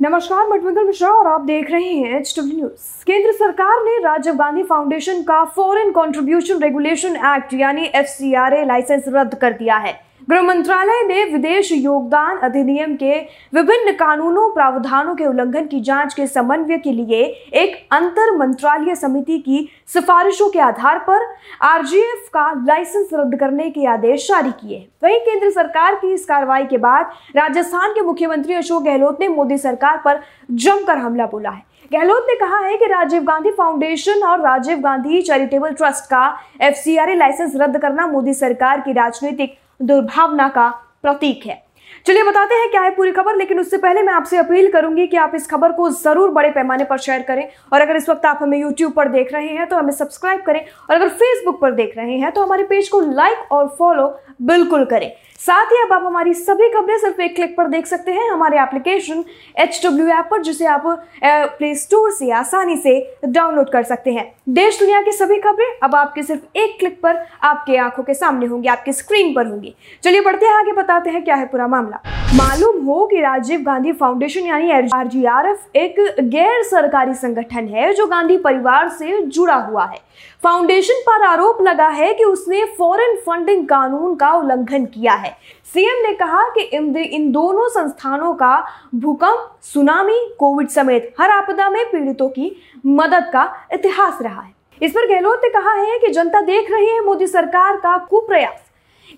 नमस्कार मटविंकल मिश्रा और आप देख रहे हैं एच डब्ल्यू न्यूज़ केंद्र सरकार ने राजीव गांधी फाउंडेशन का फॉरेन कंट्रीब्यूशन रेगुलेशन एक्ट यानी एफसीआरए लाइसेंस रद्द कर दिया है। गृह मंत्रालय ने विदेश योगदान अधिनियम के विभिन्न कानूनों, प्रावधानों के उल्लंघन की जाँच के समन्वय के लिए एक अंतर मंत्रालय समिति की सिफारिशों के आधार पर आरजीएफ का लाइसेंस रद्द करने के आदेश जारी किए। वहीं केंद्र सरकार की इस कार्रवाई के बाद राजस्थान के मुख्यमंत्री अशोक गहलोत ने मोदी सरकार पर जमकर हमला बोला है। गहलोत ने कहा है कि राजीव गांधी फाउंडेशन और राजीव गांधी चैरिटेबल ट्रस्ट का एफसीआरए लाइसेंस रद्द करना मोदी सरकार की राजनीतिक दुर्भावना का प्रतीक है। चलिए बताते हैं क्या है पूरी खबर, लेकिन उससे पहले मैं आपसे अपील करूँगी कि आप इस खबर को ज़रूर बड़े पैमाने पर शेयर करें। और अगर इस वक्त आप हमें यूट्यूब पर देख रहे हैं तो हमें सब्सक्राइब करें। और अगर फेसबुक पर देख रहे हैं तो हमारे पेज को लाइक और फॉलो बिल्कुल करें। साथ ही अब आप हमारी सभी खबरें सिर्फ़ एक क्लिक पर देख सकते हैं। हमारे एप्लीकेशन एच डब्ल्यू ऐप पर, जिसे आप प्ले स्टोर से आसानी से डाउनलोड कर सकते हैं। देश दुनिया की सभी खबरें अब आपके सिर्फ़ एक क्लिक पर आपके आँखों के सामने होंगी, आपकी स्क्रीन पर होंगी। चलिए बढ़ते हैं, आगे बताते हैं क्या है पूरा मामला। मालूम हो कि राजीव गांधी फाउंडेशन यानी आरजीआरएफ एक गैर सरकारी संगठन है जो गांधी परिवार से जुड़ा हुआ है। फाउंडेशन पर आरोप लगा है कि उसने फॉरेन फंडिंग कानून का उल्लंघन किया है। सीएम ने कहा कि इन दोनों संस्थानों का भूकंप, सुनामी, कोविड समेत हर आपदा में पीड़ितों की मदद का इतिहास रहा है। इस पर गहलोत ने कहा है कि जनता देख रही है मोदी सरकार का कुप्रयास।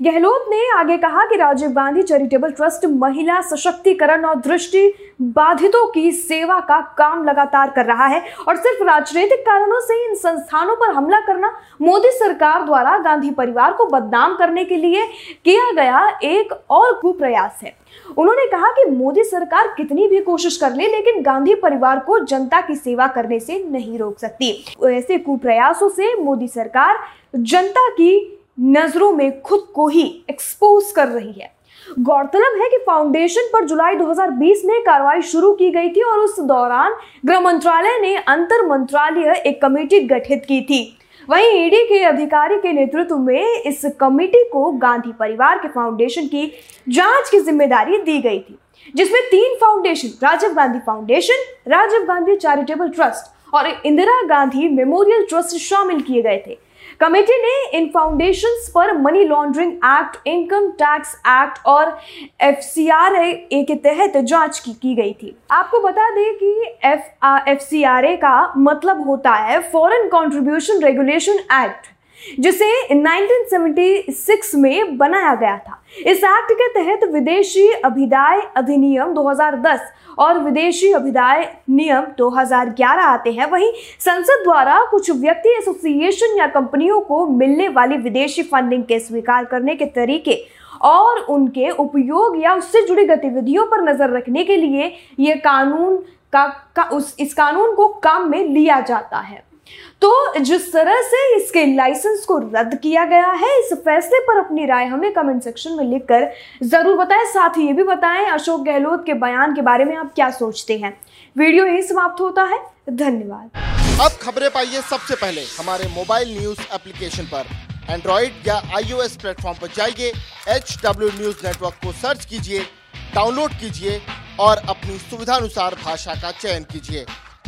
गहलोत ने आगे कहा कि राजीव गांधी चैरिटेबल ट्रस्ट महिला सशक्तिकरण और दृष्टि बाधितों की सेवा का काम लगातार कर रहा है और सिर्फ़ राजनीतिक कारणों से इन संस्थानों पर हमला करना मोदी सरकार द्वारा गांधी परिवार को बदनाम करने के लिए किया गया एक और कुप्रयास है। उन्होंने कहा कि मोदी सरकार कितनी भी कोशिश कर ले, लेकिन गांधी परिवार को जनता की सेवा करने से नहीं रोक सकती। ऐसे कुप्रयासों से मोदी सरकार जनता की नज़रों में खुद को ही एक्सपोज कर रही है। गौरतलब है कि फाउंडेशन पर जुलाई 2020 में कार्रवाई शुरू की गई थी और उस दौरान गृह मंत्रालय ने अंतर मंत्रालय एक कमेटी गठित की थी। वहीं ईडी के अधिकारी के नेतृत्व में इस कमेटी को गांधी परिवार के फाउंडेशन की जाँच की ज़िम्मेदारी दी गई थी, जिसमें तीन foundation Rajiv Gandhi foundation Rajiv Gandhi charitable trust और इंदिरा गांधी मेमोरियल ट्रस्ट शामिल किए गए थे। कमेटी ने इन फाउंडेशन पर money laundering act income tax act और एफ़ सी आर ए के तहत जाँच की, की गई थी। आपको बता दें कि एफ़ एफ़ का मतलब होता है फॉरेन कंट्रीब्यूशन रेगुलेशन एक्ट जिसे 1976 में बनाया गया था। इस एक्ट के तहत विदेशी अभिदाय अधिनियम 2010 और विदेशी अभिदाय नियम 2011 आते हैं। वहीं संसद द्वारा कुछ व्यक्ति एसोसिएशन या कंपनियों को मिलने वाली विदेशी फंडिंग के स्वीकार करने के तरीके और उनके उपयोग या उससे जुड़ी गतिविधियों पर नज़र रखने के लिए यह कानून का, का उस इस कानून को काम में लिया जाता है। तो जिस तरह से इसके लाइसेंस को रद्द किया गया है, इस फैसले पर अपनी राय हमें कमेंट सेक्शन में लिखकर ज़रूर बताएँ। साथ ही ये भी बताएँ अशोक गहलोत के बयान के बारे में आप क्या सोचते हैं। वीडियो यही समाप्त होता है। धन्यवाद। अब खबरें पाइए सबसे पहले हमारे मोबाइल न्यूज़ एप्लीकेशन पर। एंड्रॉइड या आईओएस प्लेटफॉर्म पर जाइए एच डब्ल्यू न्यूज़ नेटवर्क को सर्च कीजिए डाउनलोड कीजिए और अपनी सुविधानुसार भाषा का चयन कीजिए।